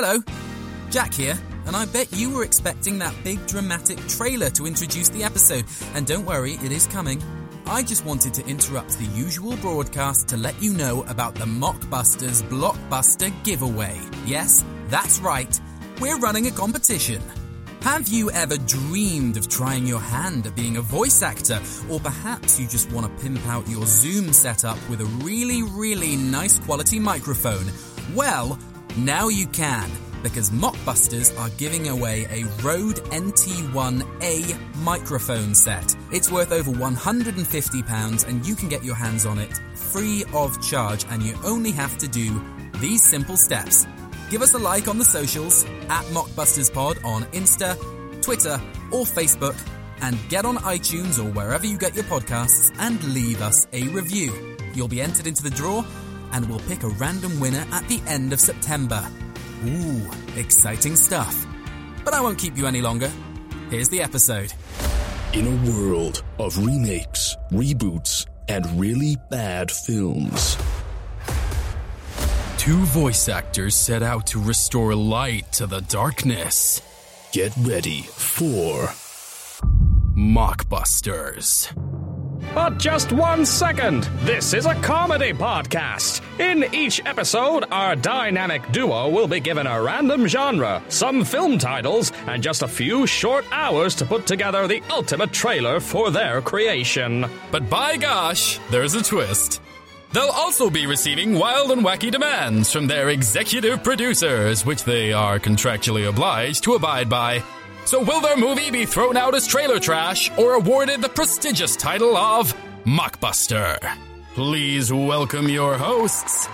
Hello, Jack here, and I bet you were expecting that big dramatic trailer to introduce the episode, and don't worry, it is coming. I just wanted to interrupt the usual broadcast to let you know about the Mockbusters Blockbuster giveaway. Yes, that's right, we're running a competition. Have you ever dreamed of trying your hand at being a voice actor? Or perhaps you just want to pimp out your Zoom setup with a really, really nice quality microphone? Well, now you can, because Mockbusters are giving away a Rode NT1A microphone set. It's worth over £150 and you can get your hands on it free of charge and you only have to do these simple steps. Give us a like on the socials at MockbustersPod on Insta, Twitter, or Facebook, and get on iTunes or wherever you get your podcasts and leave us a review. You'll be entered into the draw, and we'll pick a random winner at the end of September. Ooh, exciting stuff. But I won't keep you any longer. Here's the episode. In a world of remakes, reboots, and really bad films, Two voice actors set out to restore light to the darkness. get ready for Mockbusters. But just one second. This is a comedy podcast. In each episode, our dynamic duo will be given a random genre, some film titles, and just a few short hours to put together the ultimate trailer for their creation. But by gosh, there's a twist. They'll also be receiving wild and wacky demands from their executive producers, which they are contractually obliged to abide by. So, will their movie be thrown out as trailer trash or awarded the prestigious title of Mockbuster? Please welcome your hosts,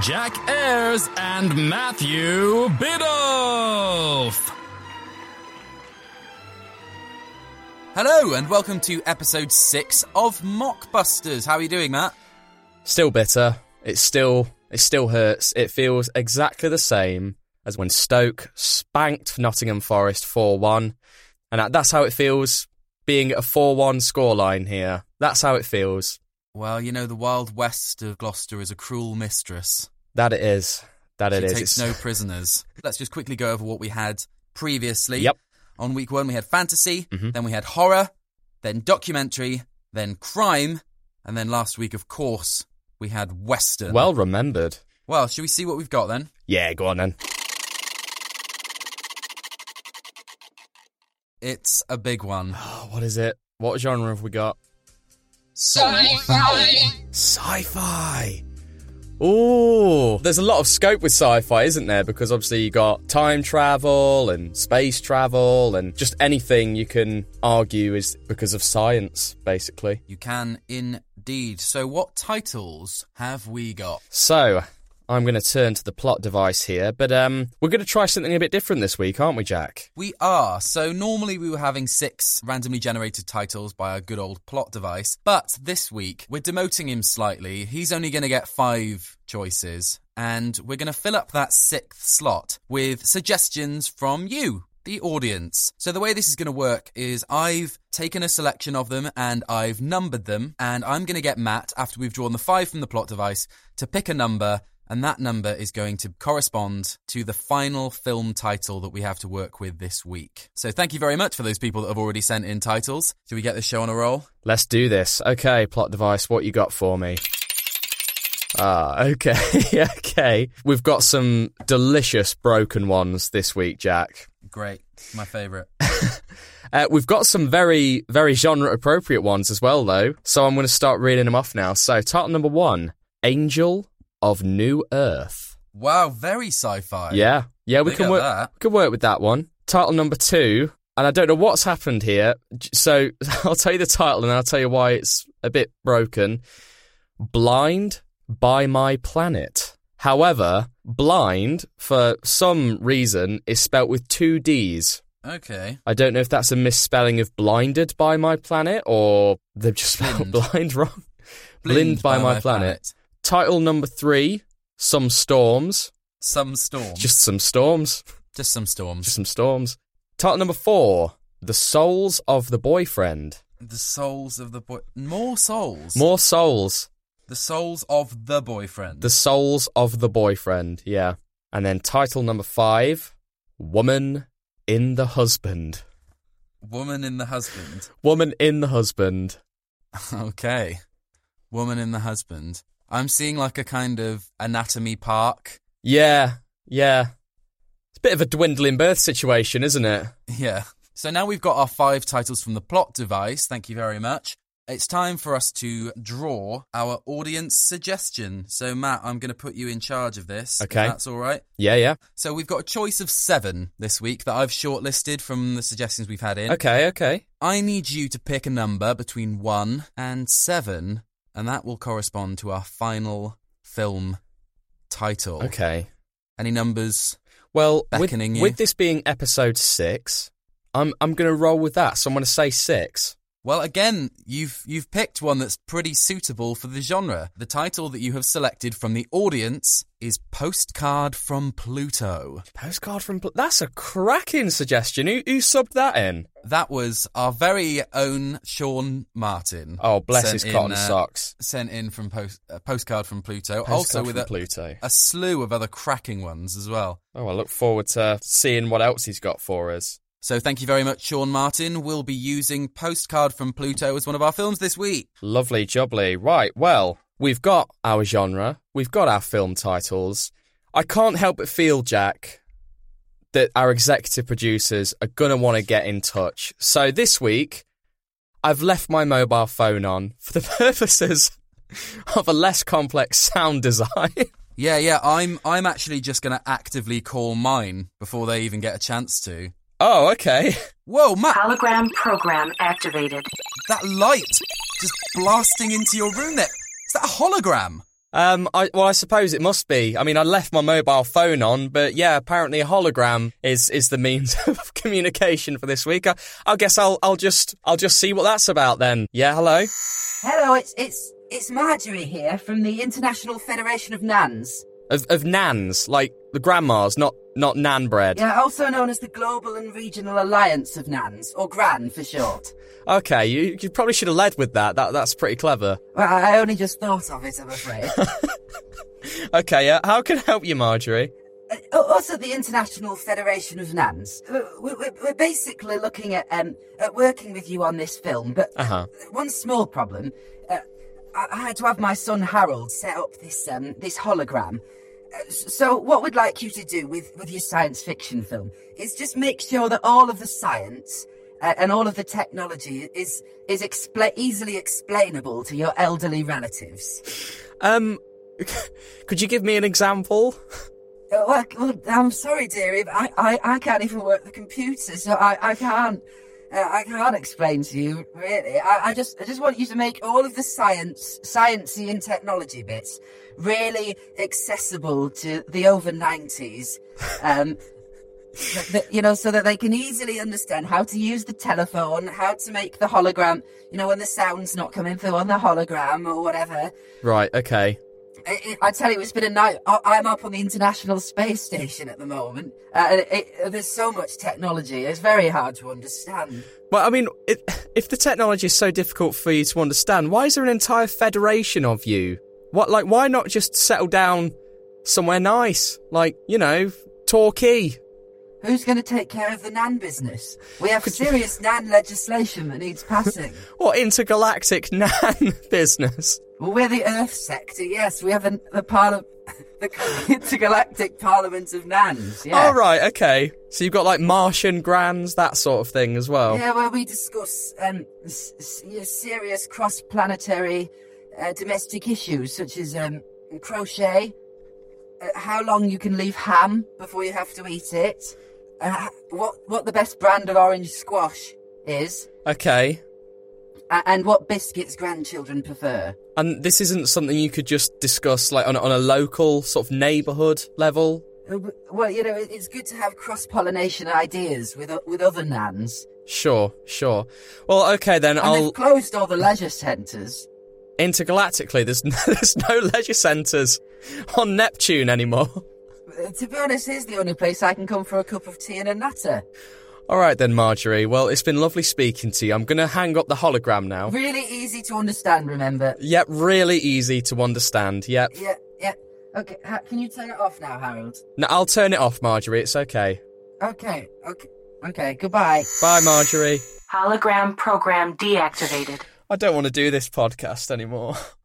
Jack Ayers and Matthew Biddulph. Hello, and welcome to episode 6 of Mockbusters. How are you doing, Matt? Still bitter. It still it still hurts. It feels exactly the same as when Stoke spanked Nottingham Forest 4-1. And that's how it feels being a 4-1 scoreline here. That's how it feels. Well, you know, the Wild West of Gloucester is a cruel mistress. That it is. That it is. it she is. takes It's- no prisoners. Let's just quickly go over what we had previously. Yep. On week one, we had fantasy, Mhm. then we had horror, then documentary, then crime, and then last week, of course, we had western. well remembered. well, should we see what we've got then? Yeah, go on then. It's a big one. Oh, what is it? What genre have we got? Sci-fi. Sci-fi. Ooh, there's a lot of scope with sci-fi, isn't there? Because obviously you got time travel and space travel and just anything you can argue is because of science, basically. You can indeed. So, what titles have we got? So, I'm going to turn to the plot device here, but um, we're going to try something a bit different this week, aren't we, Jack? We are. So normally we were having six randomly generated titles by our good old plot device, but this week we're demoting him slightly. He's only going to get five choices, and we're going to fill up that sixth slot with suggestions from you. The audience. So, the way this is going to work is I've taken a selection of them and I've numbered them, and I'm going to get Matt, after we've drawn the five from the plot device, to pick a number and that number is going to correspond to the final film title that we have to work with this week. So thank you very much for those people that have already sent in titles. Should we get this show on a roll? Let's do this. Okay, plot device, what you got for me? Ah, okay, okay. We've got some delicious broken ones this week, Jack. Great. My favourite. Uh, we've got some very, very genre appropriate ones as well, though. So I'm going to start reading them off now. So, title number one Angel of New Earth. Wow, very sci-fi. Yeah, yeah, we can work. that. We can work with that one. Title number two, and I don't know what's happened here. So I'll tell you the title, and I'll tell you why it's a bit broken. Blind by My Planet. However, blind for some reason is spelt with two D's. Okay. I don't know if that's a misspelling of blinded by my planet or they've just spelled Blind. blind wrong. Blind by my planet. Title number three, Some Storms. Some storm. Just some storms. Just some storms. Just some storms. Title number four, The Souls of the Boyfriend. the souls of the boy. More souls. More souls. The souls of the boyfriend. The Souls of the Boyfriend. Yeah. And then title number five Woman in the Husband. Woman in the husband. Woman in the Husband. Okay. Woman in the husband. I'm seeing like a kind of anatomy park. Yeah, yeah. It's a bit of a dwindling birth situation, isn't it? Yeah. So now we've got our five titles from the plot device. Thank you very much. It's time for us to draw our audience suggestion. So, Matt, I'm going to put you in charge of this. if Okay. that's all right. Yeah, yeah. So, we've got a choice of seven this week that I've shortlisted from the suggestions we've had in. Okay, okay. I need you to pick a number between one and seven, and that will correspond to our final film title. Okay. Any numbers? Well, with, Beckoning you. with this being episode six, I'm I'm going to roll with that. So I'm going to say six. Well, again, you've you've picked one that's pretty suitable for the genre. The title that you have selected from the audience is Postcard from Pluto. Postcard from Pluto. that's a cracking suggestion. Who who subbed that in? That was our very own Sean Martin. Oh, bless his in, cotton uh, socks. Sent in from post, uh, Postcard from Pluto. Postcard also with from a, Pluto. a slew of other cracking ones as well. Oh, I look forward to seeing what else he's got for us. So thank you very much, Sean Martin. We'll be using Postcard from Pluto as one of our films this week. Lovely jubbly. Right, well, we've got our genre, we've got our film titles. I can't help but feel, Jack, that our executive producers are going to want to get in touch. So this week, I've left my mobile phone on for the purposes of a less complex sound design. Yeah, yeah, I'm I'm actually just going to actively call mine before they even get a chance to. Oh, okay. Whoa, Matt, Hologram program activated. that light just blasting into your room there. Is that a hologram? Um, I, well, I suppose it must be. I mean, I left my mobile phone on, but yeah, apparently a hologram is is the means of communication for this week. I, I guess I'll I'll just I'll just see what that's about then. Yeah, hello. Hello, it's it's it's Marjorie here from the International Federation of Nans. Of of nans, like the grandmas, not not nan bread. Yeah, also known as the Global and Regional Alliance of Nans, or GRAN for short. Okay, you you probably should have led with that. That that's pretty clever. Well, I only just thought of it, I'm afraid. Okay, yeah. How can I help you, Marjorie? Uh, also, the International Federation of Nans. Uh, We're, we're, basically looking at um at working with you on this film, but Uh huh. one small problem. Uh, I, I had to have my son Harold set up this um this hologram. So what we'd like you to do with with your science fiction film is just make sure that all of the science uh, and all of the technology is is expla- easily explainable to your elderly relatives. Um, could you give me an example? Uh, well, well, I'm sorry, dearie, but I, I, I can't even work the computer, so I, I can't. Uh, I can't explain to you really. I, I just I just want you to make all of the science, sciencey and technology bits really accessible to the over nineties. Um, that- that- you know, so that they can easily understand how to use the telephone, how to make the hologram. You know, when the sound's not coming through on the hologram or whatever. Right. Okay. I, I tell you, it's been a night. I- I'm up on the International Space Station at the moment. Uh, it, it, there's so much technology; it's very hard to understand. Well, I mean, it, if the technology is so difficult for you to understand, why is there an entire federation of you? What, like, why not just settle down somewhere nice, like you know, Torquay? Who's going to take care of the NAN business? We have serious NAN legislation that needs passing. What intergalactic nan business? Well, we're the Earth sector. Yes, we have an, the parliament, the intergalactic parliament of NANs. Yeah. All right, okay. So you've got like Martian grands, that sort of thing as well. Yeah, where we discuss um, s- s- serious cross-planetary uh, domestic issues such as um, crochet, uh, how long you can leave ham before you have to eat it, uh, what what the best brand of orange squash is, Okay. And what biscuits grandchildren prefer. And this isn't something you could just discuss like on, a- on a local sort of neighbourhood level. Uh, Well, you know, it's good to have cross-pollination ideas with with other nans. Sure, sure. Well, okay then. And I'll they've closed all the leisure centres. intergalactically. There's no, there's no leisure centres on Neptune anymore. Uh, To be honest, here's the only place I can come for a cup of tea and a natter. All right then, Marjorie. Well, it's been lovely speaking to you. I'm going to hang up the hologram now. Really easy to understand, remember? Yep, really easy to understand. Yep. Yeah, yeah. Okay, ha- can you turn it off now, Harold? No, I'll turn it off, Marjorie. It's okay. Okay, okay, okay. Goodbye. Bye, Marjorie. Hologram program deactivated. I don't want to do this podcast anymore.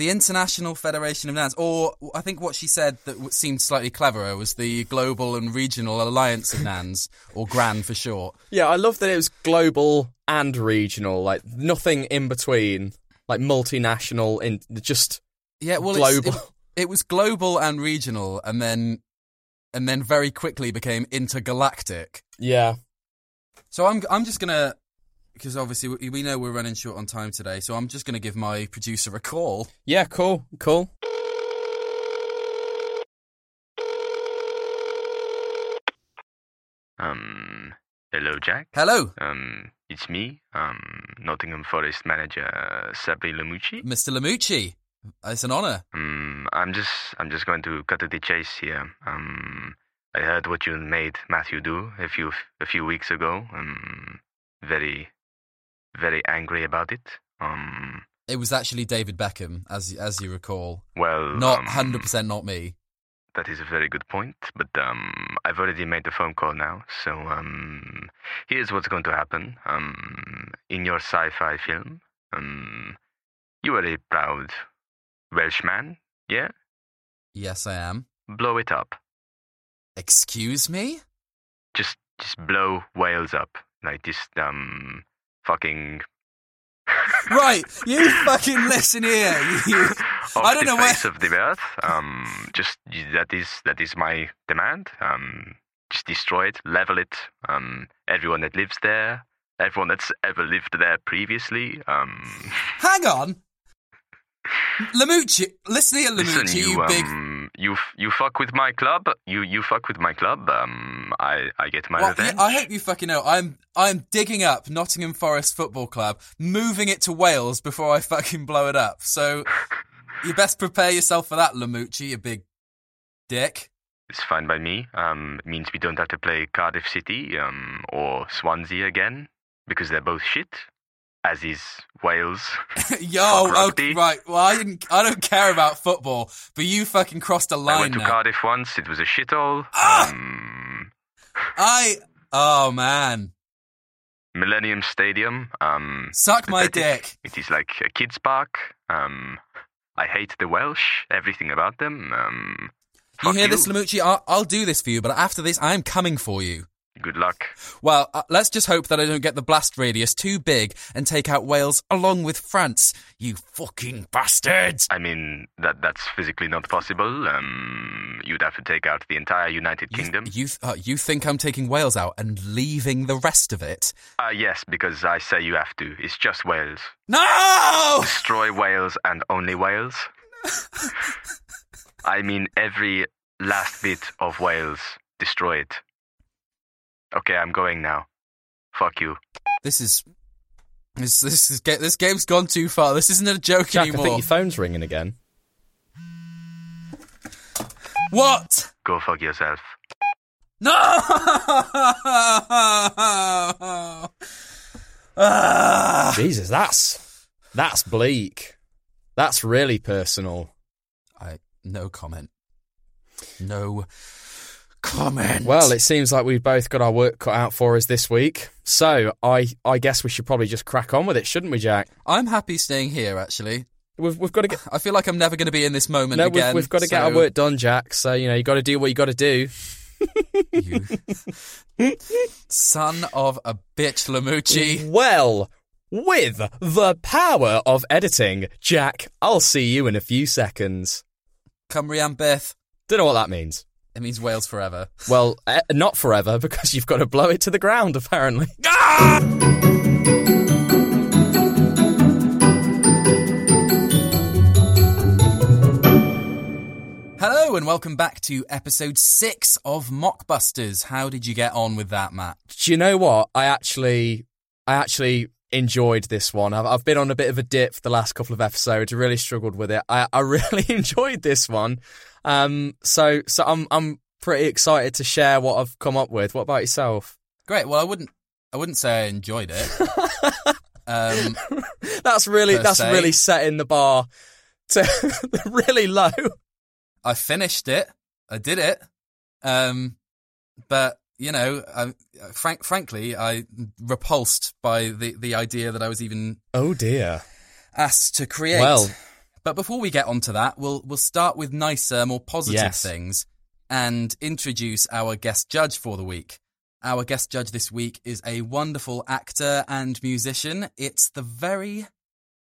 The International Federation of Nans, or I think what she said that seemed slightly cleverer was the Global and Regional Alliance of Nans, or GRAN for short. Yeah, I love that it was global and regional, like nothing in between, like multinational, in just Yeah, well, it's- Global. It, it was global and regional, and then and then very quickly became intergalactic. yeah. So I'm I'm just gonna because obviously we, we know we're running short on time today, so I'm just gonna give my producer a call. Yeah, cool, cool. Um, hello, Jack. Hello, Um, it's me, um, Nottingham Forest manager Sabri Lamouchi. Mr. Lamouchi. It's an honour. Um, I'm just, I'm just going to cut to the chase here. Um, I heard what you made Matthew do a few, a few weeks ago. Um, very, very angry about it. Um, It was actually David Beckham, as as you recall. well, Not um, hundred percent, not me. That is a very good point, but um, I've already made the phone call now. So um, here's what's going to happen. Um, in your sci-fi film, um, you are a proud Welshman, yeah? Yes, I am. Blow it up. Excuse me. Just, just blow Wales up, like just um, fucking. Right, you fucking listen here. You, I don't know where. face of the earth. Um, just that is that is my demand. Um, just destroy it, level it. Um, everyone that lives there, everyone that's ever lived there previously. Um, Hang on, Lamouchi. Listen here, Lamouchi. listen, you, you big. Um, you f- you fuck with my club. You you fuck with my club. Um, I I get my Well, revenge. yeah, I hope you fucking know. I'm I'm digging up Nottingham Forest Football Club, moving it to Wales before I fucking blow it up. So you best prepare yourself for that, Lamouchi. You big dick. It's fine by me. Um, it means we don't have to play Cardiff City um, or Swansea again because they're both shit. As is Wales. Yo, okay, right. Well, I didn't. I don't care about football, but you fucking crossed a line I went to now. Cardiff once. It was a shithole. Ah! Um, I. Oh man, Millennium Stadium. Um, suck my pathetic. dick. It is like a kids' park. Um, I hate the Welsh. Everything about them. Um, You hear this, Lamouchi? I'll, I'll do this for you, but after this, I'm coming for you. Good luck. Well, uh, let's just hope that I don't get the blast radius too big and take out Wales along with France. You fucking bastards! I mean that that's physically not possible. Um, you'd have to take out the entire United You, Kingdom. you, uh, you think I'm taking Wales out and leaving the rest of it? Uh, yes, because I say you have to. It's just Wales. No! Destroy Wales and only Wales. I mean every last bit of Wales. Destroy it. Okay, I'm going now. Fuck you. This is. This this is ga- this game's gone too far. This isn't a joke Jack, I think your phone's ringing again. What? Go fuck yourself. No! Ah. Jesus, that's that's bleak. That's really personal. I no comment. No comment. Well, it seems like we've both got our work cut out for us this week. So I I guess we should probably just crack on with it, shouldn't we, Jack? I'm happy staying here. Actually, We've we've got to get I feel like I'm never going to be in this moment again. no, we've, we've got to get our work done, Jack. So you know you got to do what you got to do. You son of a bitch, Lamouchi. Well, with the power of editing, Jack, I'll see you in a few seconds. Cymru am byth. Don't know what that means. It means Wales forever. Well, eh, not forever because you've got to blow it to the ground, apparently. Hello and welcome back to episode six of Mockbusters. How did you get on with that, Matt? Do you know what? I actually, I actually enjoyed this one. I've, I've been on a bit of a dip for the last couple of episodes. Really struggled with it. I, I really enjoyed this one. Um, so, so I'm, I'm pretty excited to share what I've come up with. What about yourself? Great. Well, I wouldn't, I wouldn't say I enjoyed it. um, That's really, that's se. really setting the bar to really low. I finished it. I did it. Um, but you know, I, uh, frank, frankly, I repulsed by the the idea that I was even Oh dear. asked to create. Well- but before we get onto that, we'll we'll start with nicer, more positive Yes. things and introduce our guest judge for the week. Our guest judge this week is a wonderful actor and musician. It's the very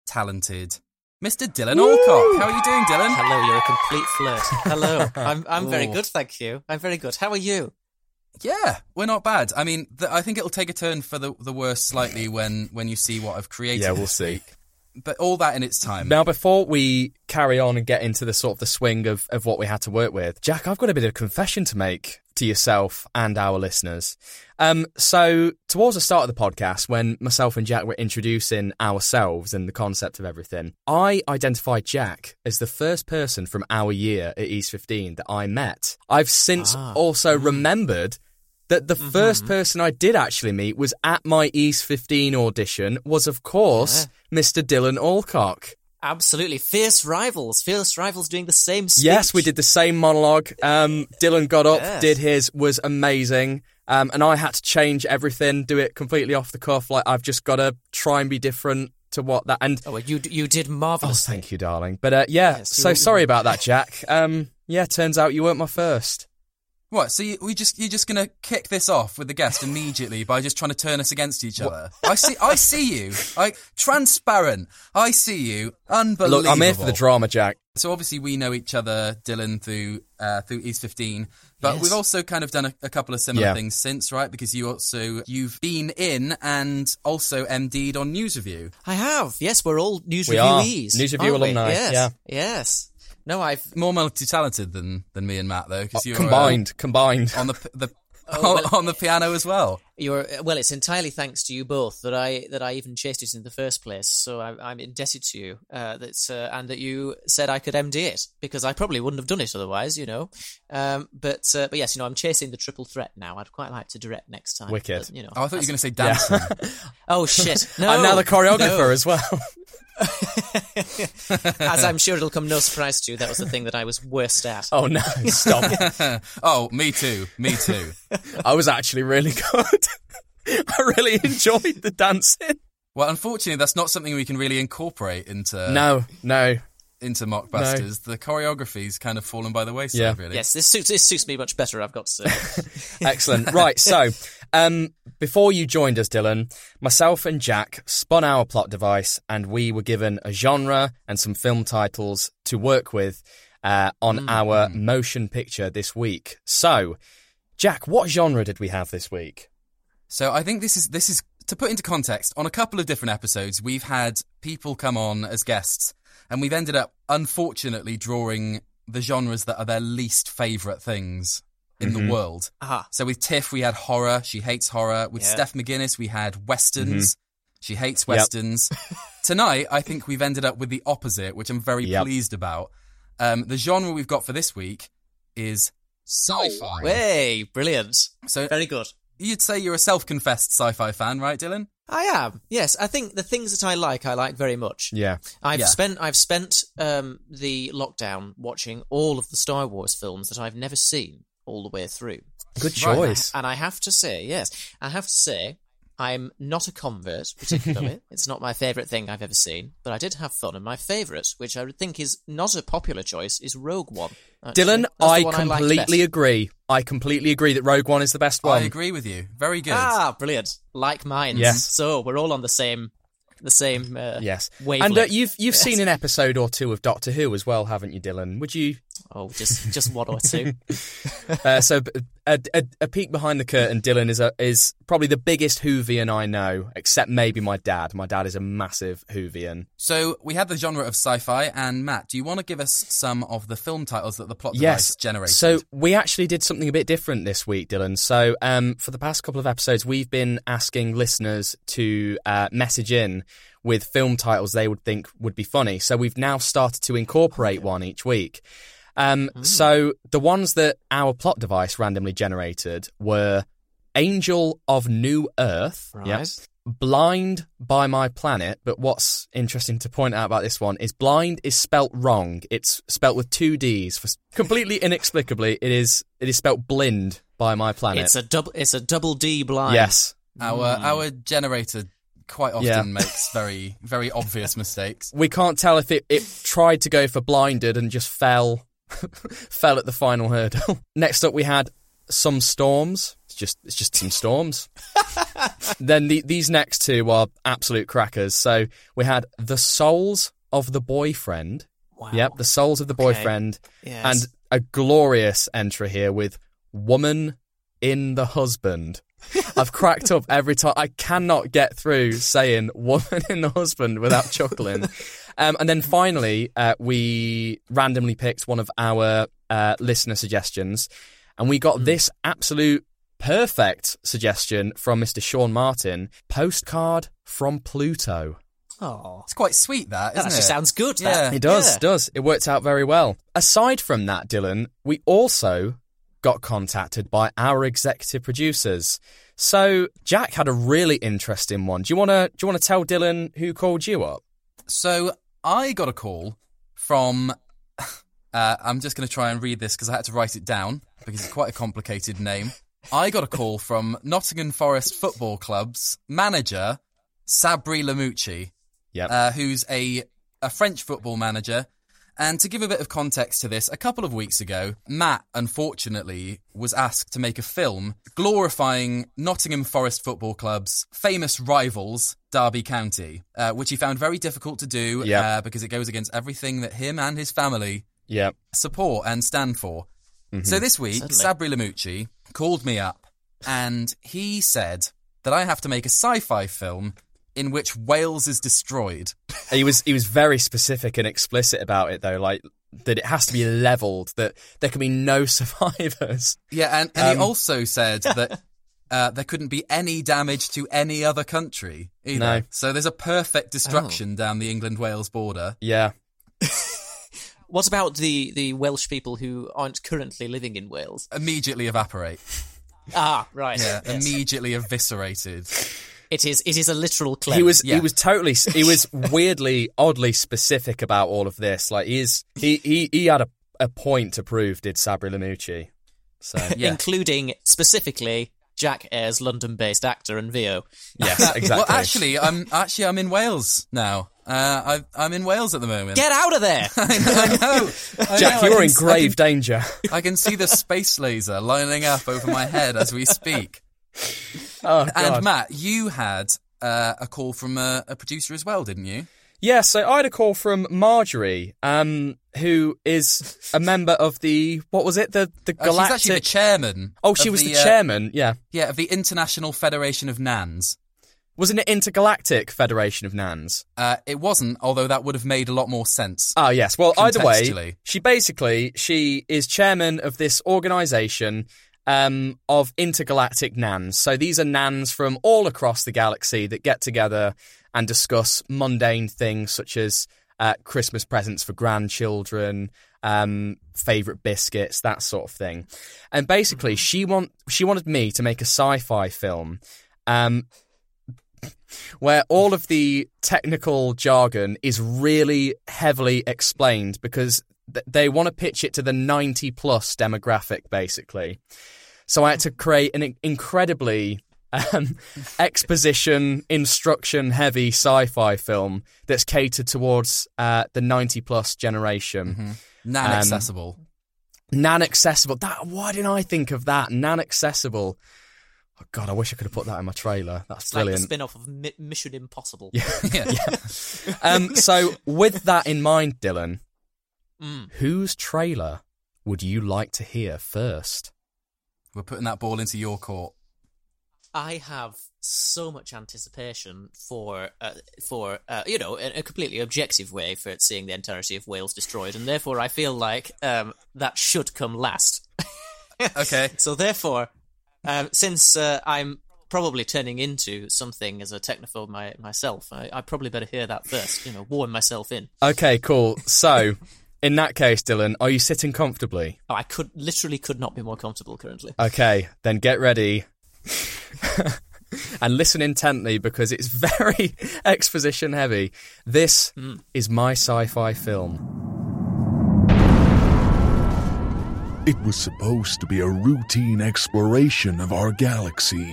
talented Mr. Dylan Alcock. How are you doing, Dylan? Hello, you're a complete flirt. Hello, I'm I'm very oh. good, thank you. I'm very good. How are you? Yeah, we're not bad. I mean, th- I think it'll take a turn for the the worse slightly when when you see what I've created. Yeah, we'll see. But all that in its time. Now, before we carry on and get into the sort of the swing of, of what we had to work with, Jack, I've got a bit of confession to make to yourself and our listeners. Um, so, towards the start of the podcast, when myself and Jack were introducing ourselves and the concept of everything, I identified Jack as the first person from our year at East 15 that I met. I've since Ah. also remembered that the first person I did actually meet was at my East 15 audition was, of course, Mr. Dylan Alcock. Absolutely, fierce rivals. Fierce rivals doing the same. Speech. Yes, we did the same monologue. Um, Dylan got up, Yes. did his, was amazing. Um, and I had to change everything, do it completely off the cuff. Like I've just got to try and be different to what that. And Oh, well, you you did oh, thank you, darling. But uh, yeah, Yes, so sorry about that, Jack. Um, yeah, turns out you weren't my first. What? So you, we just you're just gonna kick this off with the guest immediately by just trying to turn us against each other? I see. I see you. I transparent. I see you. Unbelievable. Look, I'm here for the drama, Jack. So obviously we know each other, Dylan, through uh, through East 15, but Yes. we've also kind of done a, a couple of similar Yeah. things since, right? Because you also you've been in and also MD'd on News Review. I have. Yes, we're all news We are. reviewees. News Review aren't we? alumni, Yes. yeah. Yes. No, I've. More multi-talented than than me and Matt though, because you're uh, combined, combined. on the the Oh, well- on the piano as well. You're well. It's entirely thanks to you both that I that I even chased it in the first place. So I, I'm indebted to you. Uh, that's uh, and that you said I could MD it because I probably wouldn't have done it otherwise. You know. Um, but uh, but yes, you know, I'm chasing the triple threat now. I'd quite like to direct next time. Wicked. but, you know. Oh, I thought you were going to say dancing. Oh shit! No, I'm now the choreographer no. as well. As I'm sure it'll come no surprise to you, that was the thing that I was worst at. oh no, stop. oh, me too. Me too. I was actually really good. I really enjoyed the dancing. Well, unfortunately, that's not something we can really incorporate into No, no. into Mockbusters. The choreography's kind of fallen by the wayside, Yeah. really. Yes, this suits this suits me much better. I've got to say. Excellent. Right, so um, before you joined us, Dylan, myself and Jack spun our plot device and we were given a genre and some film titles to work with uh, on our motion picture this week. So, Jack, what genre did we have this week? So I think this is this is to put into context. On a couple of different episodes, we've had people come on as guests, and we've ended up unfortunately drawing the genres that are their least favourite things in the world. Aha. So with Tiff, we had horror. She hates horror. With Yeah. Steph McGuinness, we had westerns. She hates Yep. westerns. Tonight, I think we've ended up with the opposite, which I'm very Yep. pleased about. Um, the genre we've got for this week is sci-fi. Way brilliant. So Very good. you'd say you're a self-confessed sci-fi fan, right, Dylan? I am. Yes, I think the things that I like, I like very much. Yeah. I've Yeah. spent I've spent um, the lockdown watching all of the Star Wars films that I've never seen all the way through. Good Right. choice. And I have to say, yes, I have to say, I'm not a convert particularly. it's not my favourite thing I've ever seen, but I did have fun. And my favourite, which I would think is not a popular choice, is Rogue One. actually. Dylan, I completely best. agree. I completely agree that Rogue One is the best one. I agree with you. Very good. Ah, brilliant! Like minds. Yes. So we're all on the same, the same. Uh, Yes, Wavelength. and uh, you've you've Yes. seen an episode or two of Doctor Who as well, haven't you, Dylan? Would you? Oh, just just one or two. Uh, so a, a, a peek behind the curtain, Dylan is a, is probably the biggest Whovian I know, except maybe my dad. My dad is a massive Whovian. So we had the genre of sci-fi, and Matt, do you want to give us some of the film titles that the plot Yes, device generated? So we actually did something a bit different this week, Dylan. So um, for the past couple of episodes, we've been asking listeners to uh, message in with film titles they would think would be funny. So we've now started to incorporate one each week. Um, So the ones that our plot device randomly generated were Angel of New Earth, Right. yep, blind by my planet. But what's interesting to point out about this one is blind is spelt wrong. It's spelt with two D's. For completely inexplicably, it is it is spelt blind by my planet. It's a double. It's a double D blind. yes. Our our generator quite often Yeah. makes very very obvious mistakes. We can't tell if it, it tried to go for blinded and just fell fell at the final hurdle. Next up, we had some storms. It's just it's just some storms. then the, these next two are absolute crackers. So we had the souls of the boyfriend. Wow. Yep, the souls of the Okay. boyfriend, Yes. and a glorious entry here with woman in the husband. I've cracked up every time. I cannot get through saying woman in the husband without chuckling. Um, and then finally, uh, we randomly picked one of our uh, listener suggestions, and we got this absolute perfect suggestion from Mr. Sean Martin postcard from Pluto. Oh, It's quite sweet, that that isn't actually it? sounds good. Yeah. that. It does, Yeah. does. It worked out very well. Aside from that, Dylan, we also got contacted by our executive producers. So Jack had a really interesting one. Do you wanna do you wanna tell Dylan who called you up? So I got a call from. Uh, I'm just going to try and read this because I had to write it down because it's quite a complicated name. I got a call from Nottingham Forest Football Club's manager, Sabri Lamouchi, Yep. uh, who's a, a French football manager. And to give a bit of context to this, a couple of weeks ago, Matt, unfortunately, was asked to make a film glorifying Nottingham Forest Football Club's famous rivals, Derby County, uh, which he found very difficult to do Yeah. uh, because it goes against everything that him and his family Yep. support and stand for. Mm-hmm. So this week, Certainly. Sabri Lamouchi called me up and he said that I have to make a sci-fi film in which Wales is destroyed. He was he was very specific and explicit about it though, like that it has to be leveled, that there can be no survivors. Yeah, and, and Um, he also said that uh, there couldn't be any damage to any other country either. No. So there's a perfect destruction down the England-Wales border. Yeah. What about the the Welsh people who aren't currently living in Wales? Immediately evaporate. Ah, right. Yeah, Yes. immediately eviscerated. It is. It is a literal cleanse. He was Yeah. he was totally he was weirdly oddly specific about all of this. Like he is he he, he had a, a point to prove, did Sabri Lamouchi. So Yeah. including specifically Jack Ayers, London-based actor and VO. yes, exactly. Well, actually, I'm actually I'm in Wales now. Uh, I, I'm in Wales at the moment. Get out of there! I know. I know. I Jack, know, I you're can- in grave danger. I can, I can see the space laser lining up over my head as we speak. Oh, God. And Matt, you had uh, a call from a, a producer as well, didn't you? Yeah, so I had a call from Marjorie, um, who is a member of the what was it the the Uh, she's galactic? actually the chairman. oh, she was the, uh, chairman. Yeah, yeah, of the International Federation of Nans. wasn't it Intergalactic Federation of Nans? Uh, it wasn't, although that would have made a lot more sense. Oh yes. Well, either way, she basically she is chairman of this organisation um, of intergalactic nans. So these are nans from all across the galaxy that get together and discuss mundane things such as uh, Christmas presents for grandchildren, um, favorite biscuits, that sort of thing. And basically, she want she wanted me to make a sci-fi film. Um, where all of the technical jargon is really heavily explained because th- they want to pitch it to the 90 plus demographic basically. So i had to create an incredibly um, exposition instruction heavy sci-fi film that's catered towards uh, the 90 plus generation Nan accessible. nan accessible. That why didn't i think of that? Nan accessible oh god i wish i could have put that in my trailer that's It's like the brilliant spin-off of Mi- Mission Impossible. yeah. um, so, with that in mind, Dylan, Mm. whose trailer would you like to hear first? We're putting that ball into your court. I have so much anticipation for uh, for uh, you know in a completely objective way for seeing the entirety of Wales destroyed, and therefore I feel like um, that should come last. Okay. So therefore, um, since uh, I'm probably turning into something as a technophobe my, myself, I, I probably better hear that first. You know, warm myself in. Okay, cool. So, in that case, Dylan, are you sitting comfortably? Oh, I could literally could not be more comfortable currently. Okay, then get ready. and listen intently because it's very exposition heavy. This is my sci-fi film. It was supposed to be a routine exploration of our galaxy.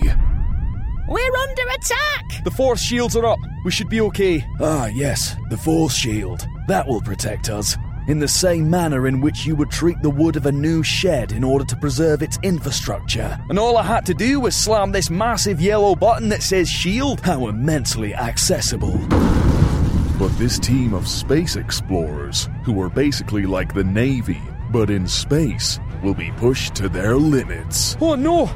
We're under attack! The force shields are up. We should be okay. Ah, yes, the force shield. That will protect us. In the same manner in which you would treat the wood of a new shed in order to preserve its infrastructure. And all I had to do was slam this massive yellow button that says shield. How immensely accessible. But this team of space explorers, who are basically like the Navy, but in space, will be pushed to their limits. Oh no!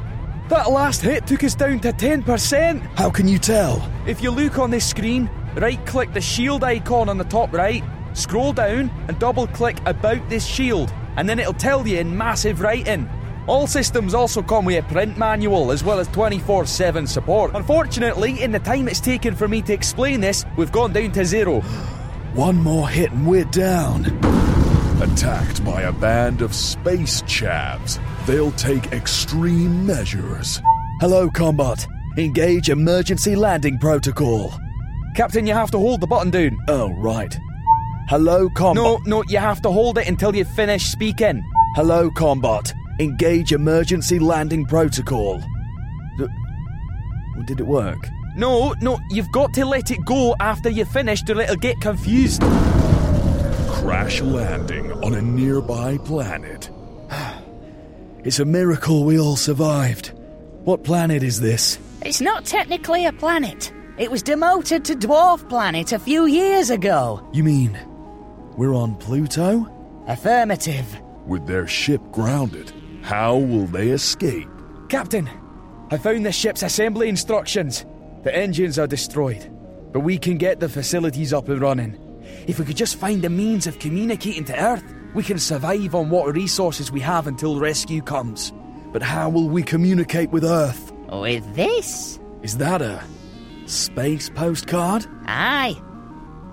That last hit took us down to 10%. How can you tell? If you look on this screen, right click the shield icon on the top right, scroll down and double click about this shield, and then it'll tell you in massive writing. All systems also come with a print manual as well as 24 7 support. Unfortunately, in the time it's taken for me to explain this, we've gone down to zero. One more hit and we're down. Attacked by a band of space chavs, they'll take extreme measures. Hello, Combot. Engage emergency landing protocol. Captain, you have to hold the button down. Oh, right. Hello, Combot. No, no, you have to hold it until you finish speaking. Hello, Combot. Engage emergency landing protocol. D- Did it work? No, no, you've got to let it go after you finish or it'll get confused. Crash landing on a nearby planet. It's a miracle we all survived. What planet is this? It's not technically a planet. It was demoted to dwarf planet a few years ago. You mean we're on Pluto? Affirmative. With their ship grounded, how will they escape? Captain, I found the ship's assembly instructions. The engines are destroyed, but we can get the facilities up and running. If we could just find a means of communicating to Earth, we can survive on what resources we have until rescue comes. But how will we communicate with Earth? With this? Is that a space postcard? Aye.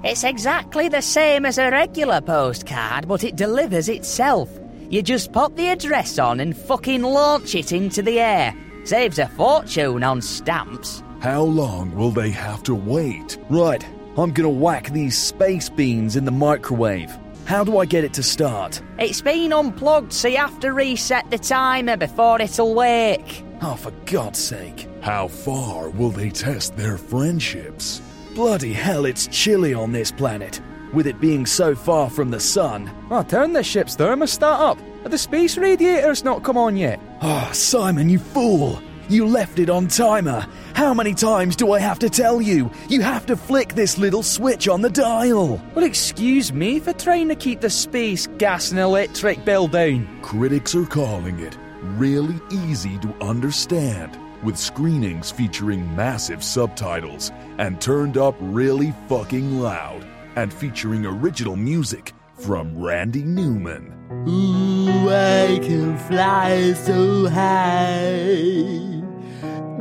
It's exactly the same as a regular postcard, but it delivers itself. You just pop the address on and fucking launch it into the air. Saves a fortune on stamps. How long will they have to wait? Right, I'm gonna whack these space beans in the microwave. How do I get it to start? It's been unplugged, so you have to reset the timer before it'll work. Oh, for God's sake. How far will they test their friendships? Bloody hell, it's chilly on this planet. With it being so far from the sun. Oh, turn the ship's thermostat up. Are the space radiators not come on yet? Oh, Simon, you fool! You left it on timer. How many times do I have to tell you? You have to flick this little switch on the dial. Well, excuse me for trying to keep the space gas and electric bill down. Critics are calling it really easy to understand, with screenings featuring massive subtitles and turned up really fucking loud, and featuring original music from Randy Newman. Ooh, I can fly so high.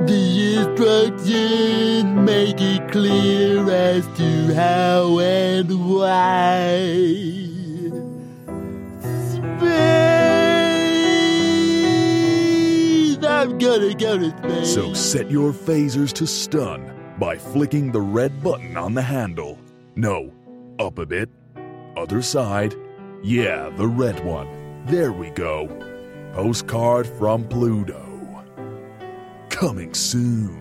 The instructions make it clear as to how and why. Space! I'm gonna go to space. So set your phasers to stun by flicking the red button on the handle. No, up a bit. Other side. Yeah, the red one. There we go. Postcard from Pluto. Coming soon.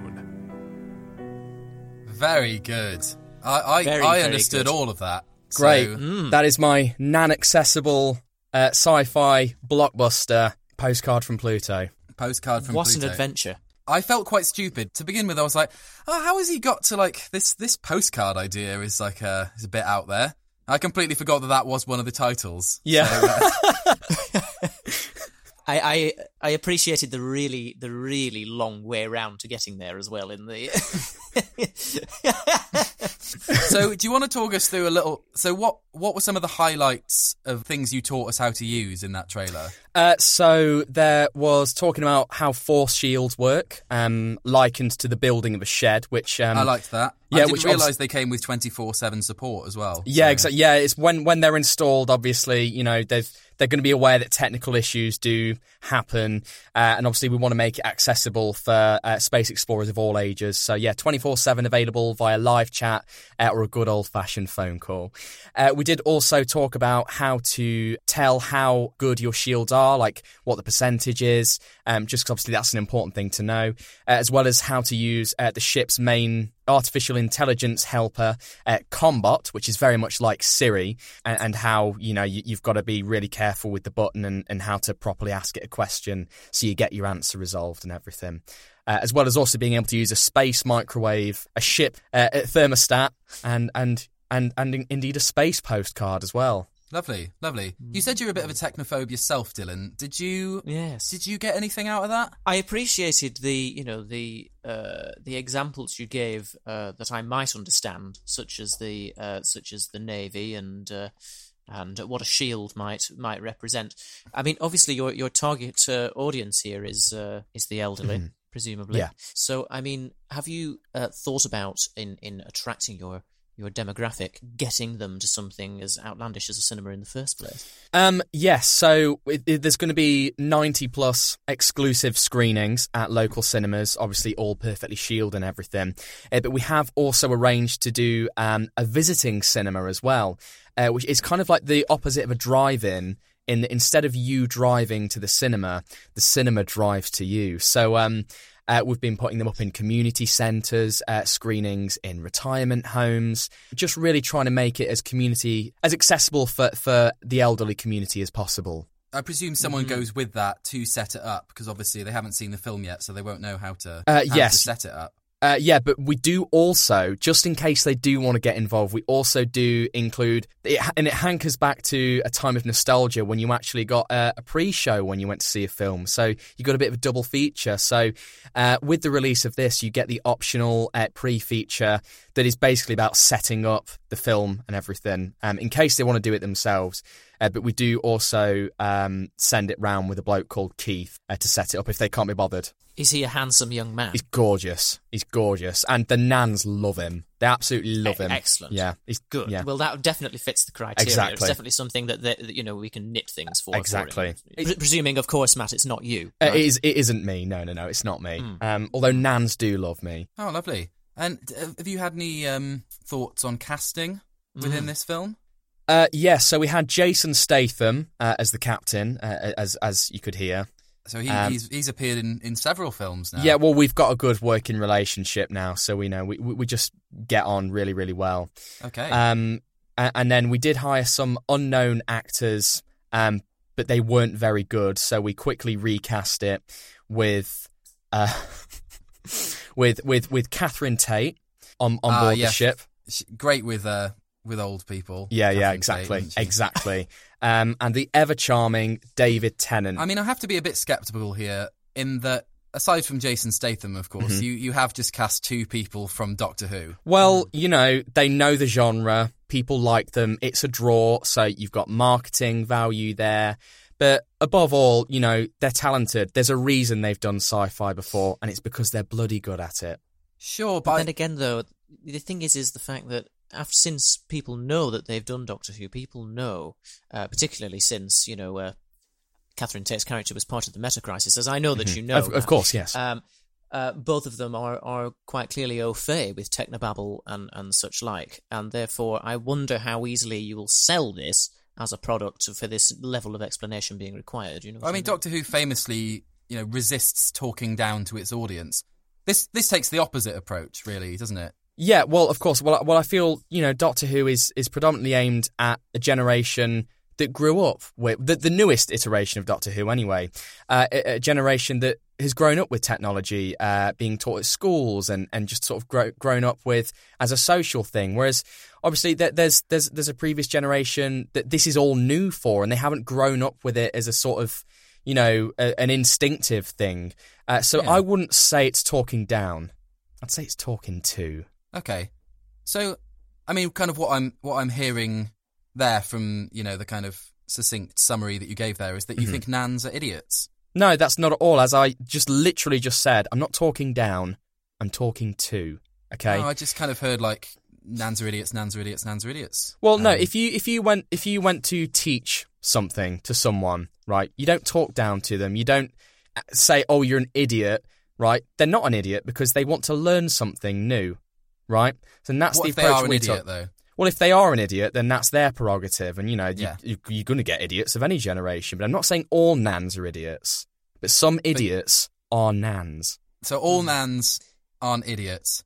Very good. I I, Very, I very understood good. all of that. Great. So, mm. Mm. That is my non-accessible uh, sci-fi blockbuster postcard from Pluto. postcard from what Pluto. an adventure. I felt quite stupid to begin with. I was like, "Oh, how has he got to like this? This postcard idea is like a is a bit out there." I completely forgot that that was one of the titles. Yeah. So, uh, I, I I appreciated the really the really long way round to getting there as well in the so, do you want to talk us through a little? So, what what were some of the highlights of things you taught us how to use in that trailer? Uh, so there was talking about how force shields work, um, likened to the building of a shed, which um, I liked that. yeah, I didn't which realise they came with twenty four seven support as well. Yeah, So- exactly. Yeah, it's when when they're installed. Obviously, you know they've they're going to be aware that technical issues do happen, uh, and obviously we want to make it accessible for uh, space explorers of all ages. So yeah, twenty four seven available via live chat uh, or a good old fashioned phone call. Uh, we did also talk about how to tell how good your shields are, like what the percentage is, um, just 'cause obviously that's an important thing to know, uh, as well as how to use uh, the ship's main artificial intelligence helper, uh, Combot, which is very much like Siri, and, and how you know you, you've got to be really careful with the button and, and how to properly ask it a question so you get your answer resolved and everything. Uh, as well as also being able to use a space microwave, a ship uh, a thermostat, and and and and in- indeed a space postcard as well. Lovely, lovely. You said you're a bit of a technophobe yourself, Dylan. Did you? Yes. Did you get anything out of that? I appreciated the you know the uh, the examples you gave uh, that I might understand, such as the uh, such as the navy and uh, and what a shield might might represent. I mean, obviously your your target uh, audience here is uh, is the elderly, Mhm. presumably. Yeah. So I mean, have you uh, thought about in in attracting your your demographic, getting them to something as outlandish as a cinema in the first place? Um, yes, so it, it- there's going to be 90 plus exclusive screenings at local cinemas, obviously all perfectly shielded and everything. Uh, but we have also arranged to do um, a visiting cinema as well, uh, which is kind of like the opposite of a drive in. In instead of you driving to the cinema, the cinema drives to you. So um, uh, we've been putting them up in community centres, uh, screenings in retirement homes, just really trying to make it as community as accessible for, for the elderly community as possible. I presume someone Mhm. goes with that to set it up because obviously they haven't seen the film yet, so they won't know how to, Uh, how to yes. set it up. Uh, yeah, but we do also, just in case they do want to get involved, we also do include, it, and it hankers back to a time of nostalgia when you actually got a, a pre-show when you went to see a film. So you got a bit of a double feature. So uh, with the release of this, you get the optional uh, pre-feature that is basically about setting up the film and everything, um, in case they want to do it themselves. Uh, but we do also um, send it round with a bloke called Keith uh, to set it up if they can't be bothered. Is he a handsome young man? He's gorgeous. He's gorgeous, and the Nans love him. They absolutely love him. Excellent. Yeah, he's Good. Yeah, Well, that definitely fits the criteria. Exactly. It's definitely something that, that that, you know we can knit things for. for. Exactly. Pre- presuming, of course, Matt, it's not you. Uh, it is. It isn't me. No, no, no. It's not me. Hmm. Um, although Nans do love me. Oh, lovely. And uh, have you had any um, thoughts on casting within Mm. this film? Uh, yes. so we had Jason Statham uh, as the captain, uh, as as you could hear. So he, Um, he's he's appeared in, in several films now. Yeah, well, we've got a good working relationship now, so we know we we just get on really, really well. Okay. Um, and then we did hire some unknown actors, um, but they weren't very good, so we quickly recast it with, uh, with with with Catherine Tate on on Ah, board the ship. Great with uh, with old people. Yeah, yeah, Catherine Tate, exactly, isn't exactly. Um, and the ever charming David Tennant. I mean, I have to be a bit skeptical here in that, aside from Jason Statham, of course, Mhm. you, you have just cast two people from Doctor Who. Well, you know, they know the genre. People like them. It's a draw. So you've got marketing value there. But above all, you know, they're talented. There's a reason they've done sci fi before, and it's because they're bloody good at it. Sure, But then again, though, the thing is, is the fact that after, since people know that they've done Doctor Who, people know, uh, particularly since you know uh, Catherine Tate's character was part of the Meta Crisis, as I know that Mhm. you know, Of- of course, yes. Um, uh, both of them are, are quite clearly au fait with technobabble and, and such like, and therefore I wonder how easily you will sell this as a product for this level of explanation being required. You know, what I mean, Doctor Who famously, you know, resists talking down to its audience. This this takes the opposite approach, really, doesn't it? Yeah, well, of course. Well, well, I feel you know Doctor Who is is predominantly aimed at a generation that grew up with the, the newest iteration of Doctor Who, anyway. Uh, a, a generation that has grown up with technology, uh, being taught at schools, and, and just sort of grow, grown up with as a social thing. Whereas, obviously, there, there's there's there's a previous generation that this is all new for, and they haven't grown up with it as a sort of you know a, an instinctive thing. Uh, so Yeah. I wouldn't say it's talking down. I'd say it's talking to. Okay, so I mean, kind of what I'm what I'm hearing there from you know the kind of succinct summary that you gave there is that you Mhm. think Nans are idiots. No, that's not at all. As I just literally just said, I'm not talking down. I'm talking to. Okay. No, I just kind of heard like Nans are idiots, Nans are idiots, Nans are idiots. well, no. Um, If you if you went if you went to teach something to someone, right? You don't talk down to them. You don't uh, say, "Oh, you're an idiot," right? They're not an idiot because they want to learn something new, right? So that's What the if they approach are an we idiot, took. though? Well, if they are an idiot, then that's their prerogative, and you know, you, Yeah. you, you're going to get idiots of any generation. But I'm not saying all nans are idiots, but some idiots are nans. So all hmm. nans aren't idiots,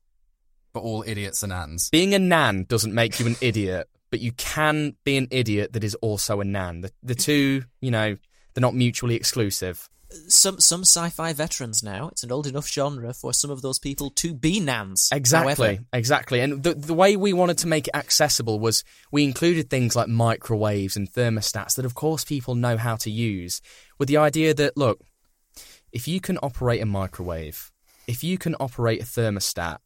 but all idiots are nans. Being a nan doesn't make you an idiot, but you can be an idiot that is also a nan. The, the two, you know, they're not mutually exclusive. Some some sci-fi veterans now. It's an old enough genre for some of those people to be nans. Exactly, However, exactly. And the the way we wanted to make it accessible was we included things like microwaves and thermostats that, of course, people know how to use, with the idea that look, if you can operate a microwave, if you can operate a thermostat,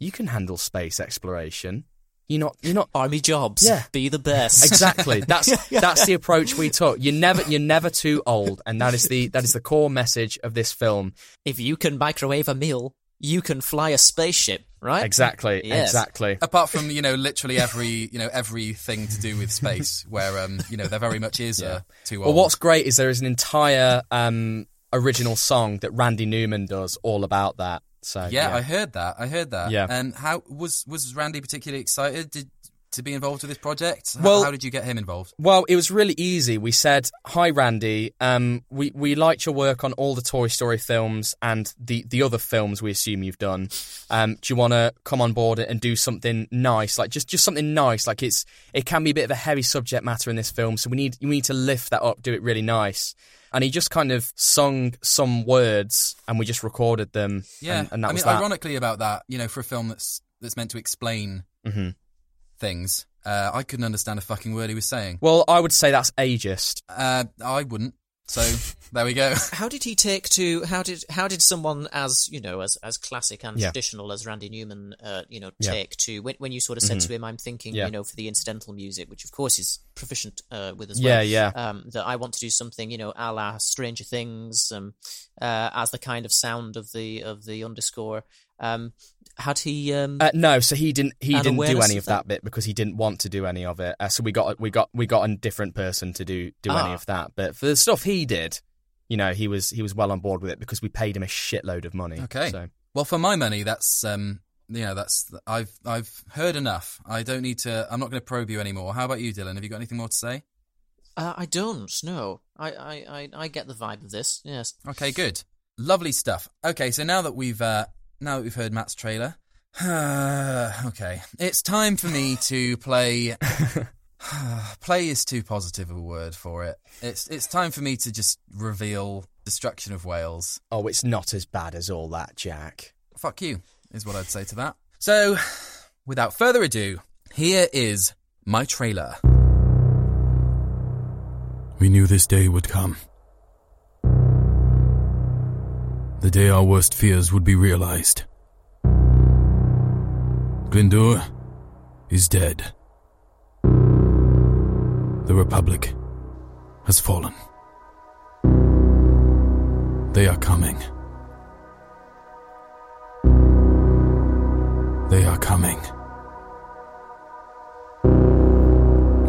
you can handle space exploration. You're not. You're not. army jobs. Yeah. be the best. Exactly. That's that's the approach we took. You're never you're never too old, and that is the that is the core message of this film. if you can microwave a meal, you can fly a spaceship. Right? Exactly. Yes. Exactly. Apart from you know literally every you know everything to do with space, where um you know there very much is Yeah. a too old. Well, what's great is there is an entire um, original song that Randy Newman does all about that. So yeah, I heard that. I heard that. Yeah. And how was was Randy particularly excited did, to be involved with this project? How, Well- how did you get him involved? Well, it was really easy. We said, "Hi, Randy. Um, we we liked your work on all the Toy Story films and the the other films we assume you've done. Um, do you want to come on board and do something nice, like just just something nice? Like it's it can be a bit of a heavy subject matter in this film, so we need we need to lift that up, do it really nice." And he just kind of sung some words, and we just recorded them. Yeah, and, and that I mean, that. ironically about that, you know, for a film that's that's meant to explain Mhm. things, uh, I couldn't understand a fucking word he was saying. Well, I would say that's ageist. Uh, I wouldn't. So there we go. How did he take to how did how did someone as you know as as classic and Yeah. traditional as Randy Newman uh, you know Yeah. take to when when you sort of said Mhm. to him I'm thinking Yeah. you know for the incidental music which of course is proficient uh, with as Yeah, well yeah. um, that I want to do something you know a la Stranger Things um, uh, as the kind of sound of the of the underscore um, had he um, Uh, no, so he didn't. He didn't do any of of that bit because he didn't want to do any of it. Uh, so we got we got we got a different person to do do any Ah. of that. But for the stuff he did, you know, he was he was well on board with it because we paid him a shitload of money. Okay. So Well, for my money, that's um, you know, that's I've I've heard enough. I don't need to. I'm not going to probe you anymore. How about you, Dylan? Have you got anything more to say? uh, I don't no I, I, I, I get the vibe of this yes Okay, good, lovely stuff. Okay, so now that we've uh, now that we've heard Matt's trailer, okay, it's time for me to play. play is too positive a word for it. It's it's time for me to just reveal destruction of Wales. oh, it's not as bad as all that, Jack. Fuck you, is what I'd say to that. So, without further ado, here is my trailer. We knew this day would come. The day our worst fears would be realized. Glyndŵr is dead. The Republic has fallen. They are coming. They are coming.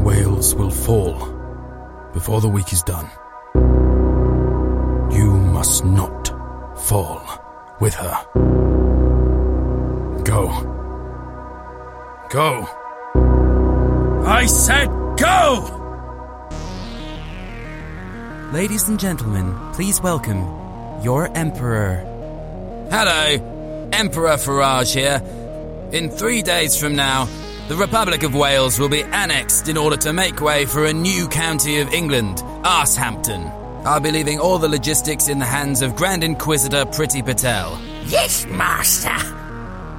Wales will fall before the week is done. You must not fall with her. Go. Go. I said go! Ladies and gentlemen, please welcome your Emperor. Hello, Emperor Farage here. In three days from now, the Republic of Wales will be annexed in order to make way for a new county of England, Arsehampton. I'll be leaving all the logistics in the hands of Grand Inquisitor Priti Patel. Yes, Master.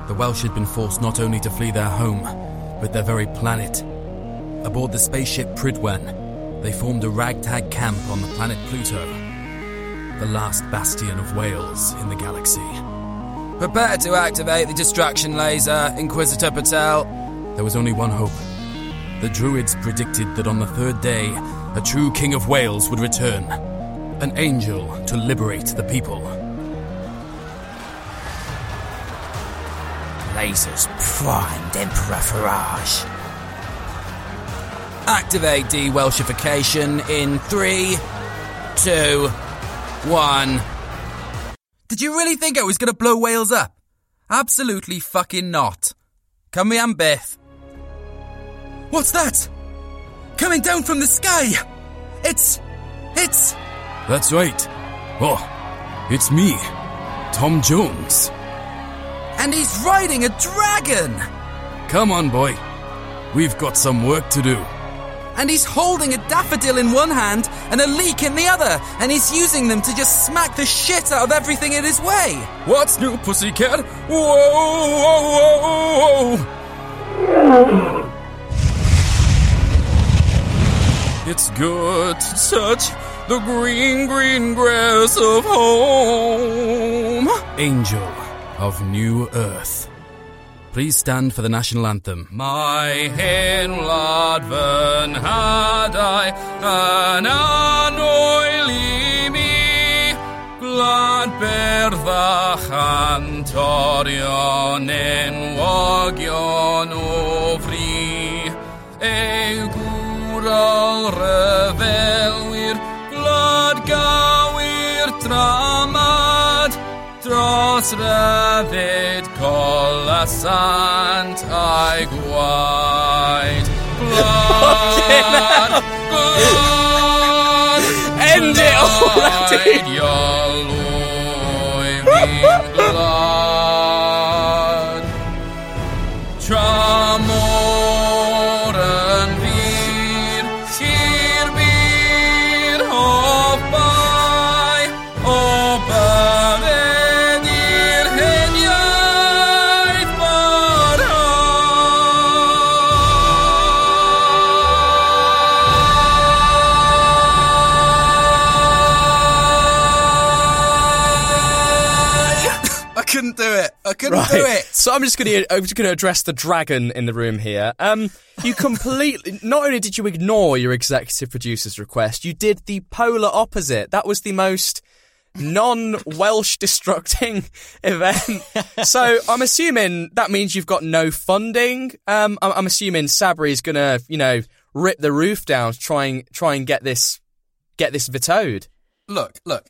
The Welsh had been forced not only to flee their home, but their very planet. Aboard the spaceship Pridwen, they formed a ragtag camp on the planet Pluto, the last bastion of Wales in the galaxy. Prepare to activate the destruction laser, Inquisitor Patel. There was only one hope. The Druids predicted that on the third day, a true King of Wales would return. An angel to liberate the people. Lasers primed, Emperor Farage. Activate de-Welshification in three, two, one. Did you really think I was gonna blow Wales up? Absolutely fucking not. Cymru am byth. What's that? Coming down from the sky! It's. It's. That's right. Oh, it's me, Tom Jones. And he's riding a dragon! Come on, boy. We've got some work to do. And he's holding a daffodil in one hand and a leek in the other, and he's using them to just smack the shit out of everything in his way. What's new, pussycat? Whoa, whoa, whoa! It's good to touch the green, green grass of home. Angel of New Earth. Please stand for the national anthem. My henlad van had I an anoili me glad berdda chantorion enwogion o fri e refelwyr glad dramad dros ryfyd colasant a'i gwaed. Glad, glad, End it already! I couldn't Right. do it. So I'm just going to I'm just going to address the dragon in the room here. Um, you completely not only did you ignore your executive producer's request, you did the polar opposite. That was the most non-Welsh destructing event. so I'm assuming that means you've got no funding. Um, I'm, I'm assuming Sabri is going to you know rip the roof down, to try and try and get this get this vetoed. Look, look.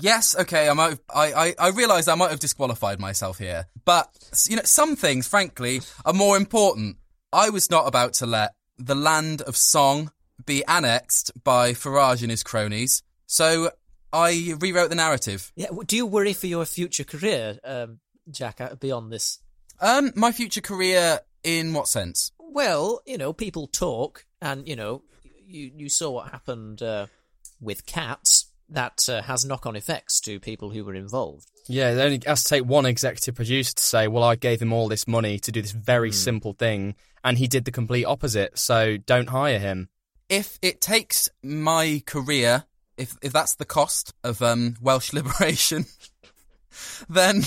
Yes, okay, I might have, I, I, I realise I might have disqualified myself here. But, you know, some things, frankly, are more important. I was not about to let the land of song be annexed by Farage and his cronies. So I rewrote the narrative. Yeah, do you worry for your future career, um, Jack, uh, beyond this? Um, my future career in what sense? Well, you know, people talk, and you know, you you saw what happened uh, with cats. That uh, has knock-on effects to people who were involved. Yeah, it only has to take one executive producer to say, "Well, I gave him all this money to do this very simple thing, and he did the complete opposite. So don't hire him." If it takes my career, if if that's the cost of um, Welsh liberation, then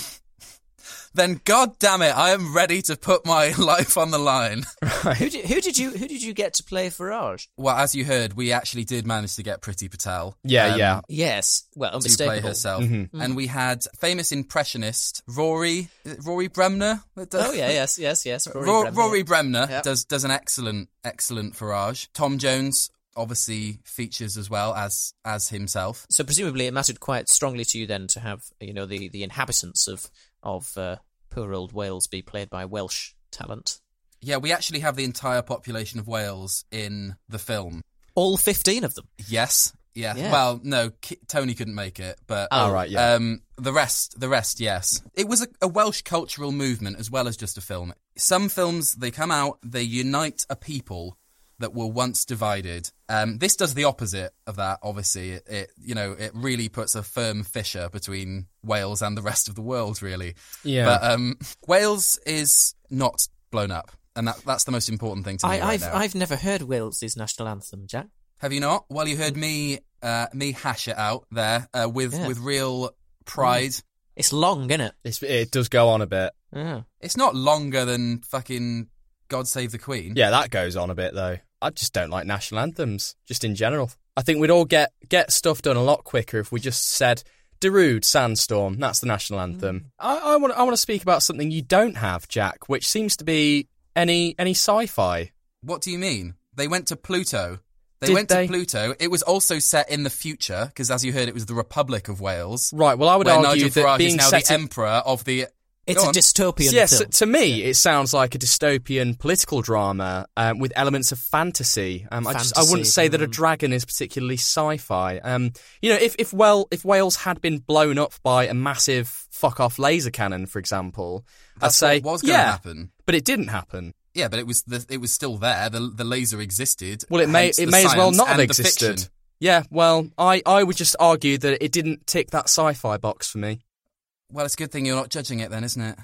then god damn it, I am ready to put my life on the line. who, did, who did you who did you get to play Farage? Well, as you heard, we actually did manage to get Priti Patel. Yeah, um, yeah. Yes, well, To play unmistakable. herself, Mhm. and we had famous impressionist Rory Rory Bremner. Oh yeah, yes, yes, yes. Rory Ro- Bremner. Rory Bremner Yeah. does does an excellent excellent Farage. Tom Jones obviously features as well as as himself. So presumably, it mattered quite strongly to you then to have you know the the inhabitants of of uh, poor old Wales be played by Welsh talent. Yeah, we actually have the entire population of Wales in the film. All fifteen of them. Yes. Yeah. Yeah. Well, no, K- Tony couldn't make it, but Oh, right, yeah. Um, the rest, the rest, yes. It was a, a Welsh cultural movement as well as just a film. Some films they come out, they unite a people that were once divided. Um, this does the opposite of that. Obviously, it, it you know it really puts a firm fissure between Wales and the rest of the world. Really, Yeah. But um, Wales is not blown up, and that that's the most important thing to me I, right I've now. I've never heard Wales's national anthem, Jack. Have you not? Well, you heard me uh, me hash it out there uh, with Yeah. with real pride. It's long, isn't it? It's, it does go on a bit. Yeah. It's not longer than fucking God Save the Queen. Yeah, that goes on a bit though. I just don't like national anthems, just in general. I think we'd all get get stuff done a lot quicker if we just said Darude, Sandstorm. That's the national mm. anthem. I, I want I want to speak about something you don't have, Jack, which seems to be any any sci-fi. What do you mean? They went to Pluto. They Did went they? to Pluto. It was also set in the future because, as you heard, it was the Republic of Wales. Right. Well, I would where argue Nigel that Farage being is now set the in- emperor of the. It's Go a on. dystopian Yes, film. to me, it sounds like a dystopian political drama um, with elements of fantasy. Um, I just I wouldn't Fantasy, say that a mm. dragon is particularly sci-fi. Um, you know, if if well if Wales had been blown up by a massive fuck off laser cannon, for example, That's I'd say what was going to yeah, happen. but it didn't happen. Yeah, but it was the, it was still there. The the laser existed. Well, it may it may as well not have and the existed. fiction. Yeah, well, I, I would just argue that it didn't tick that sci-fi box for me. Well, it's a good thing you're not judging it then, isn't it?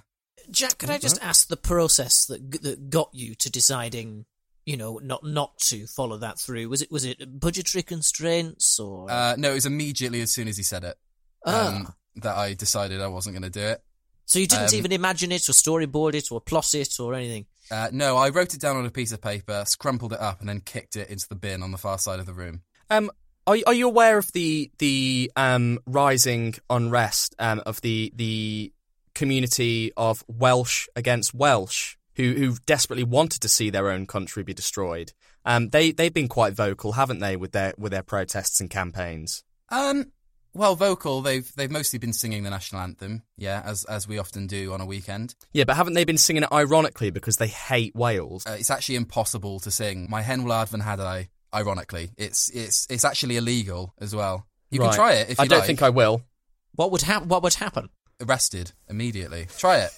Jack, could I just ask the process that that got you to deciding, you know, not not to follow that through? Was it was it budgetary constraints or? Uh, no, it was immediately as soon as he said it um, that I decided I wasn't going to do it. so you didn't um, even imagine it or storyboard it or plot it or anything. Uh, no, I wrote it down on a piece of paper, scrumpled it up, and then kicked it into the bin on the far side of the room. Um, are are you aware of the the um rising unrest um of the the community of Welsh against Welsh who who desperately wanted to see their own country be destroyed? Um, they they've been quite vocal, haven't they, with their with their protests and campaigns? Um, well, vocal. They've they've mostly been singing the national anthem, yeah, as as we often do on a weekend. Yeah, but haven't they been singing it ironically because they hate Wales? Uh, it's actually impossible to sing "Mae Hen Wlad Fy Nhadau." Ironically, it's it's it's actually illegal as well. You Right. can try it if you I don't like. think I will. What would hap- What would happen? Arrested immediately. Try it.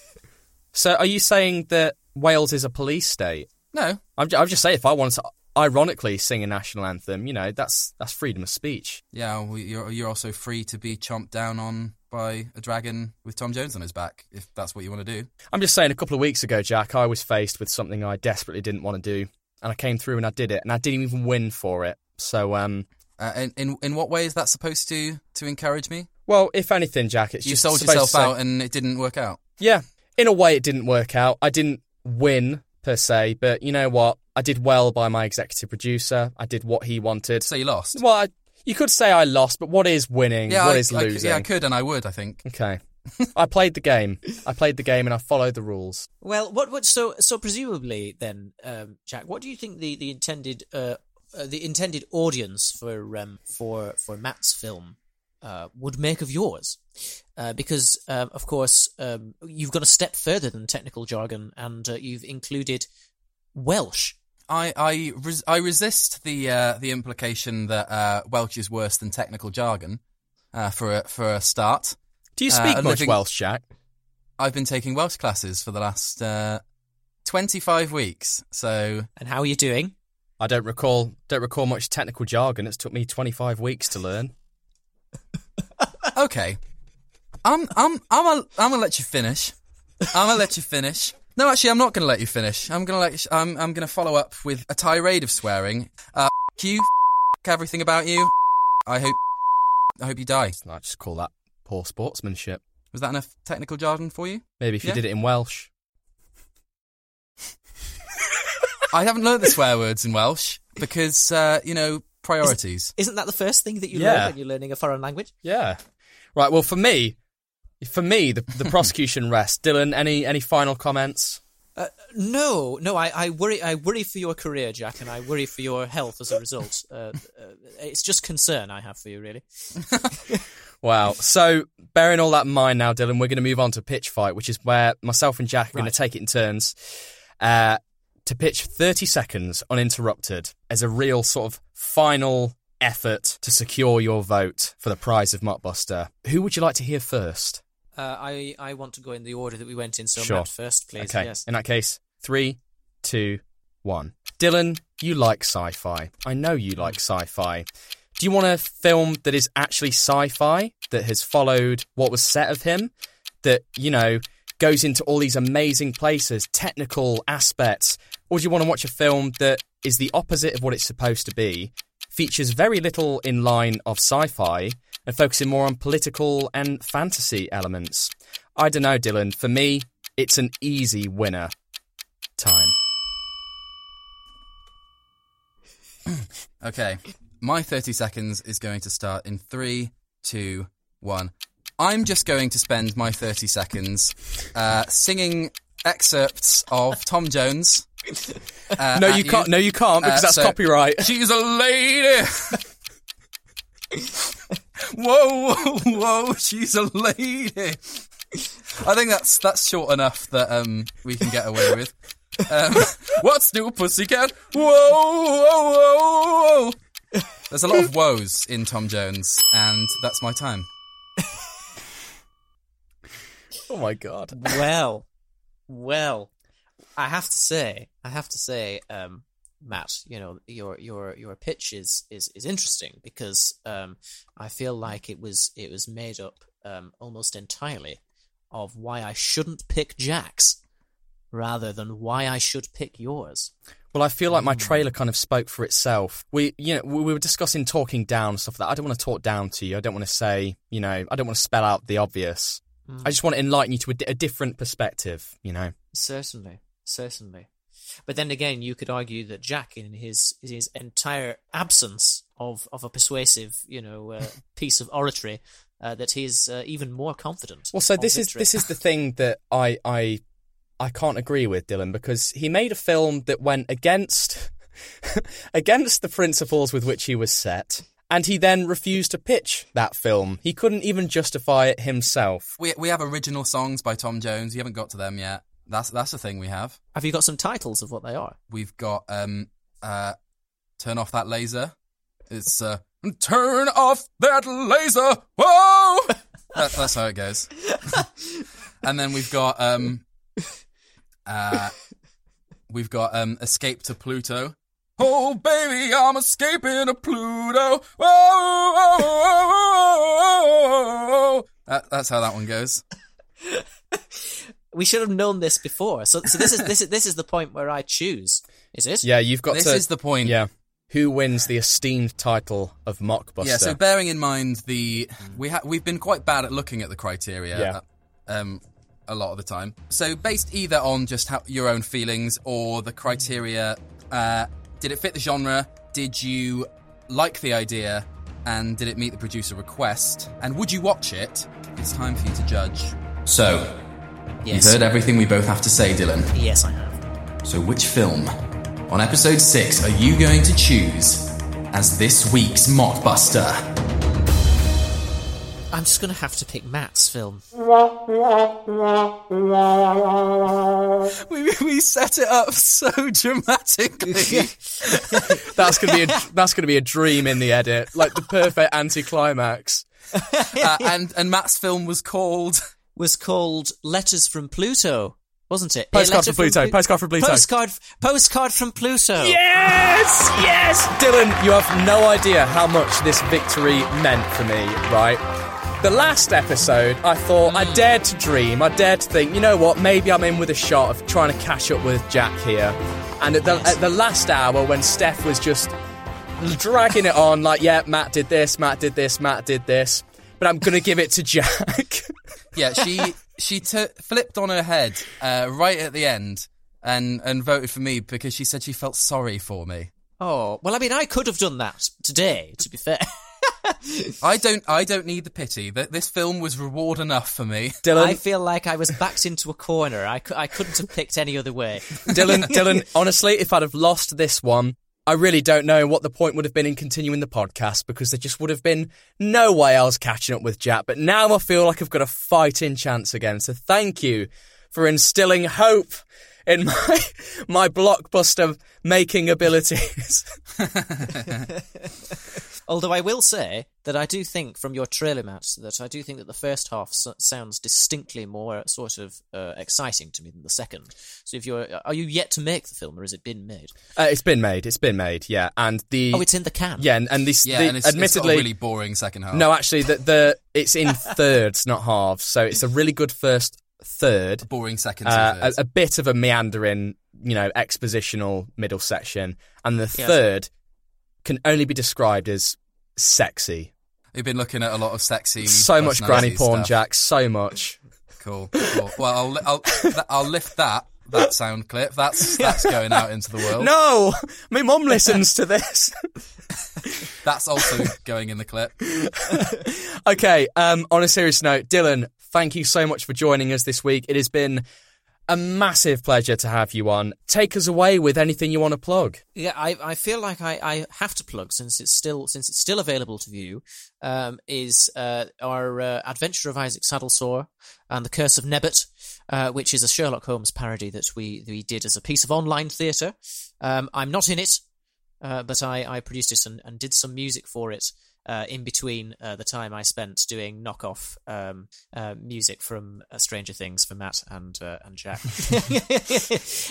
So, are you saying that Wales is a police state? No, I'm, ju- I'm just saying, if I wanted to ironically sing a national anthem, you know, that's that's freedom of speech. Yeah, well, you're you're also free to be chomped down on by a dragon with Tom Jones on his back if that's what you want to do. I'm just saying, a couple of weeks ago, Jack, I was faced with something I desperately didn't want to do, and I came through and I did it, and I didn't even win for it. So, um, Uh, in, in in what way is that supposed to to encourage me? well, if anything, Jack, it's you just sold yourself say- out and it didn't work out. Yeah, in a way, it didn't work out. I didn't win per se, but you know what? I did well by my executive producer. I did what he wanted. So you lost. Well, I, you could say I lost, but what is winning? Yeah, what I, is I- losing? yeah, I could and I would. I think. Okay. I played the game. I played the game and I followed the rules. Well, what what so so presumably then, um, Jack, what do you think the the intended uh, uh, the intended audience for um for for Matt's film uh, would make of yours? Uh, because um, of course um, you've gone a step further than technical jargon, and uh, you've included Welsh. I I, res- I resist the uh, the implication that uh, Welsh is worse than technical jargon. Uh, for a, for a start, Do you Uh, speak a much living- Welsh, Jack? I've been taking Welsh classes for the last uh, twenty five weeks. So And how are you doing? I don't recall don't recall much technical jargon. It's took me 25 weeks to learn. okay, I'm I'm I'm gonna, I'm gonna let you finish. I'm gonna let you finish. No, actually, I'm not gonna let you finish. I'm gonna let you, I'm I'm gonna follow up with a tirade of swearing. Uh, f- you, f- everything about you. I hope I hope you die. I just call that poor sportsmanship. Was that enough technical jargon for you? Maybe if you Yeah. did it in Welsh. I haven't learned the swear words in Welsh because uh, you know priorities. Isn't that the first thing that you Yeah. learn when you're learning a foreign language? Yeah. Right. Well, for me, for me, the, the prosecution rests. Dylan, any any final comments? Uh, no, no. I, I worry. I worry for your career, Jack, and I worry for your health as a result. Uh, uh, it's just concern I have for you, really. Wow. So, bearing all that in mind now, Dylan, we're going to move on to pitch fight, which is where myself and Jack are going to take it in turns uh, to pitch 30 seconds uninterrupted as a real sort of final effort to secure your vote for the prize of Mockbuster. Who would you like to hear first? Uh, I I want to go in the order that we went in. So Sure. Matt first, please. Okay. Yes. In that case, three, two, one. Dylan, you like sci fi. I know you like sci fi. Do you want a film that is actually sci fi, that has followed what was set of him, that, you know, goes into all these amazing places, technical aspects? Or do you want to watch a film that is the opposite of what it's supposed to be, features very little in line of sci fi, and focusing more on political and fantasy elements? I don't know, Dylan. For me, it's an easy winner. Time. Okay, my 30 seconds is going to start in three, two, one. I'm just going to spend my 30 seconds uh, singing excerpts of Tom Jones Uh, no, you can't. No, you can't because Uh, that's so- copyright. She's a lady. whoa, whoa, whoa! She's a lady. I think that's that's short enough that um we can get away with. Um, what's new, pussycat? Whoa, whoa, whoa, whoa! There's a lot of woes in Tom Jones, and that's my time. Oh my god. well, well, I have to say, I have to say, um, Matt, you know, your your your pitch is is, is interesting because um, I feel like it was it was made up um, almost entirely of why I shouldn't pick Jack's rather than why I should pick yours. Well, I feel like my trailer kind of spoke for itself. We, you know, we we were discussing talking down and stuff like that. I don't want to talk down to you. I don't want to say, you know, I don't want to spell out the obvious. Mm. I just want to enlighten you to a, a different perspective. You know. Certainly, certainly. But then again, you could argue that Jack, in his his entire absence of, of a persuasive, you know, uh, piece of oratory, uh, that he's uh, even more confident. Well, so of this is this is the thing that I I I can't agree with Dylan because he made a film that went against against the principles with which he was set, and he then refused to pitch that film. He couldn't even justify it himself. We we have original songs by Tom Jones. You haven't got to them yet. That's that's the thing we have. Have you got some titles of what they are? We've got um uh turn off that laser. It's uh turn off that laser. Whoa! that, that's how it goes. and then we've got um uh we've got um escape to Pluto. Oh baby, I'm escaping to Pluto. Whoa, whoa, whoa, whoa, whoa. That, that's how that one goes. We should have known this before. So, so this is this is this is the point where I choose. Is it? Yeah, you've got This to. is the point. Yeah, who wins the esteemed title of Mockbuster? Yeah, so bearing in mind the we ha- we've been quite bad at looking at the criteria Yeah. um a lot of the time. So based either on just how, your own feelings or the criteria uh did it fit the genre? Did you like the idea? And did it meet the producer request? And would you watch it? It's time for you to judge. So, Yes. you've heard everything we both have to say, Dylan. Yes, I have. So, which film on episode 6 are you going to choose as this week's Mockbuster? I'm just going to have to pick Matt's film. We, we set it up so dramatically. that's gonna be a, that's gonna be a dream in the edit, like the perfect anticlimax. uh, and and Matt's film was called Was called Letters from Pluto, wasn't it? Postcard from Pluto, Plu- postcard from Pluto. Postcard, postcard from Pluto. Yes, yes, Dylan, you have no idea how much this victory meant for me. Right. The last episode, I thought I hmm. dared to dream. I dared to think, you know what? Maybe I'm in with a shot of trying to catch up with Jack here. And at the, at the last hour, when Steph was just dragging it on, like, yeah, Matt did this, Matt did this, Matt did this, but I'm gonna give it to Jack. yeah. She she t- flipped on her head uh, right at the end and and voted for me because she said she felt sorry for me. Oh well, I mean, I could have done that today. To be fair, I don't I don't need the pity. That this film was reward enough for me. Dylan, I feel like I was backed into a corner. I, cou- I couldn't have picked any other way. Dylan, Dylan, honestly, if I'd have lost this one, I really don't know what the point would have been in continuing the podcast because there just would have been no way I was catching up with Jack. But now I feel like I've got a fighting chance again. So thank you for instilling hope in my my blockbuster making abilities. Although I will say that I do think from your trailer, Matt, that I do think that the first half s- sounds distinctly more sort of uh, exciting to me than the second. So if you're, are you yet to make the film, or has it been made? Uh, it's been made. It's been made. Yeah, and the Oh, it's in the can. yeah, and, and this Yeah, the, and it's, it's got a admittedly really boring second half. no, actually, the, the it's in thirds, not halves. So it's a really good first third. boring second. uh, a, a bit of a meandering, you know, expositional middle section, and the Yes. third can only be described as sexy. We've been looking at a lot of sexy, So much granny porn, stuff. Jack. So much. Cool. cool. Well, I'll I'll I'll lift that that sound clip. That's that's going out into the world. No, my mum listens to this. That's also going in the clip. okay. Um, on a serious note, Dylan, thank you so much for joining us this week. It has been a massive pleasure to have you on. Take us away with anything you want to plug. Yeah, I, I feel like I, I have to plug since it's still since it's still available to view. Um, is uh, our uh, Adventure of Isaac Saddlesore and the Curse of Nebbit, uh, which is a Sherlock Holmes parody that we we did as a piece of online theatre. Um, I'm not in it, uh, but I, I produced it and, and did some music for it uh, in between uh, the time I spent doing knockoff um, uh, music from uh, Stranger Things for Matt and uh, and Jack.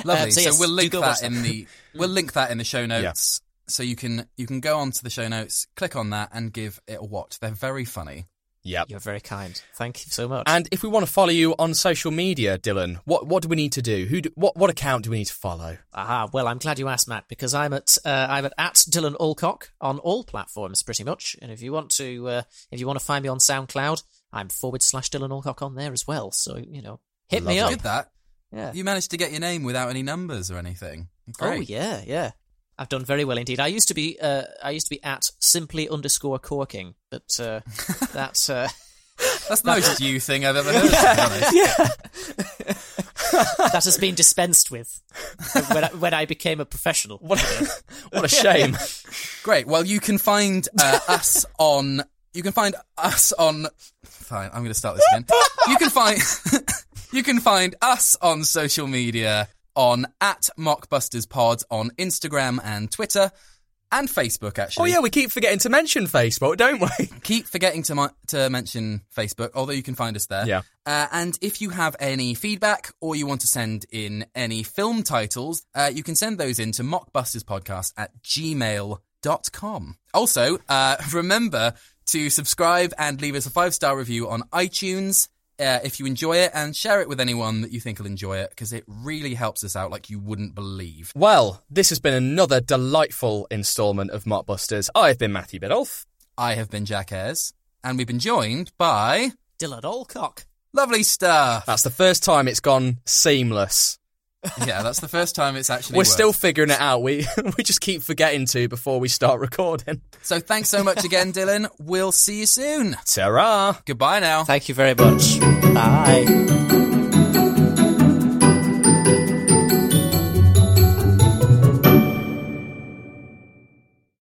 Lovely. Um, so, yes, we'll link that watch in the we'll link that in the show notes. So you can you can go onto the show notes, click on that, and give it a watch. They're very funny. Yep. You're very kind. Thank you so much. And if we want to follow you on social media, Dylan, what what do we need to do? Who do, what what account do we need to follow? Aha, well, I'm glad you asked, Matt, because I'm at uh, I'm at, at Dylan Alcock on all platforms, pretty much. And if you want to uh, if you want to find me on SoundCloud, I'm forward slash Dylan Alcock on there as well. So you know, hit me up. Did that? Yeah. You managed to get your name without any numbers or anything. Oh yeah, yeah. I've done very well indeed. I used to be uh, I used to be at simply underscore corking, but uh, that's uh, That's the most you thing I've ever heard. be honest. that has been dispensed with when I, when I became a professional. What what a shame. Great. Well, you can find uh, us on. You can find us on. Fine, I'm going to start this again. You can find. you can find us on social media on at Mockbusters MockbustersPod on Instagram and Twitter and Facebook. Actually. Oh yeah, we keep forgetting to mention Facebook, don't we? keep forgetting to to mention Facebook, although you can find us there. Yeah. Uh, and if you have any feedback or you want to send in any film titles, uh, you can send those in to mockbusterspodcast at gmail.com. Also, uh, remember to subscribe and leave us a five star review on iTunes. Uh, if you enjoy it and share it with anyone that you think will enjoy it because it really helps us out like you wouldn't believe. Well, this has been another delightful instalment of Mockbusters. I've been Matthew Biddulph. I have been Jack Ayers and we've been joined by Dylan Alcock. lovely stuff. That's the first time it's gone seamless. Yeah, that's the first time it's actually We're worked. still figuring it out. We we just keep forgetting to before we start recording. So thanks so much again, Dylan. We'll see you soon. Ta-ra. Goodbye now. Thank you very much. Bye.